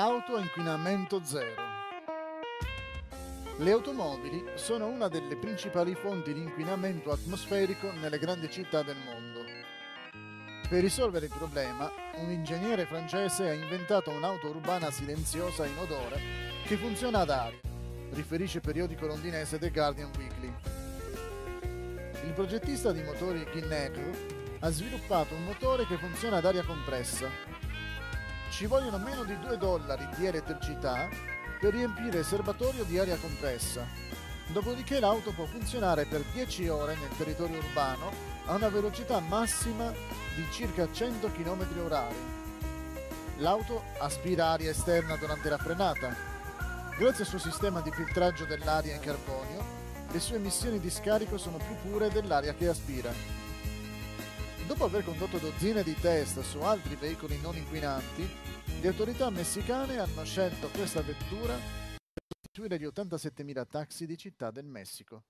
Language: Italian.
Auto inquinamento zero. Le automobili sono una delle principali fonti di inquinamento atmosferico nelle grandi città del mondo. Per risolvere il problema, un ingegnere francese ha inventato un'auto urbana silenziosa in odore che funziona ad aria, riferisce il periodico londinese The Guardian Weekly. Il progettista di motori Guinness ha sviluppato un motore che funziona ad aria compressa ci vogliono meno di 2 dollari di elettricità per riempire il serbatoio di aria compressa. Dopodiché l'auto può funzionare per 10 ore nel territorio urbano a una velocità massima di circa 100 km h L'auto aspira aria esterna durante la frenata. Grazie al suo sistema di filtraggio dell'aria in carbonio, le sue emissioni di scarico sono più pure dell'aria che aspira. Dopo aver condotto dozzine di test su altri veicoli non inquinanti, le autorità messicane hanno scelto questa vettura per sostituire gli 87.000 taxi di Città del Messico.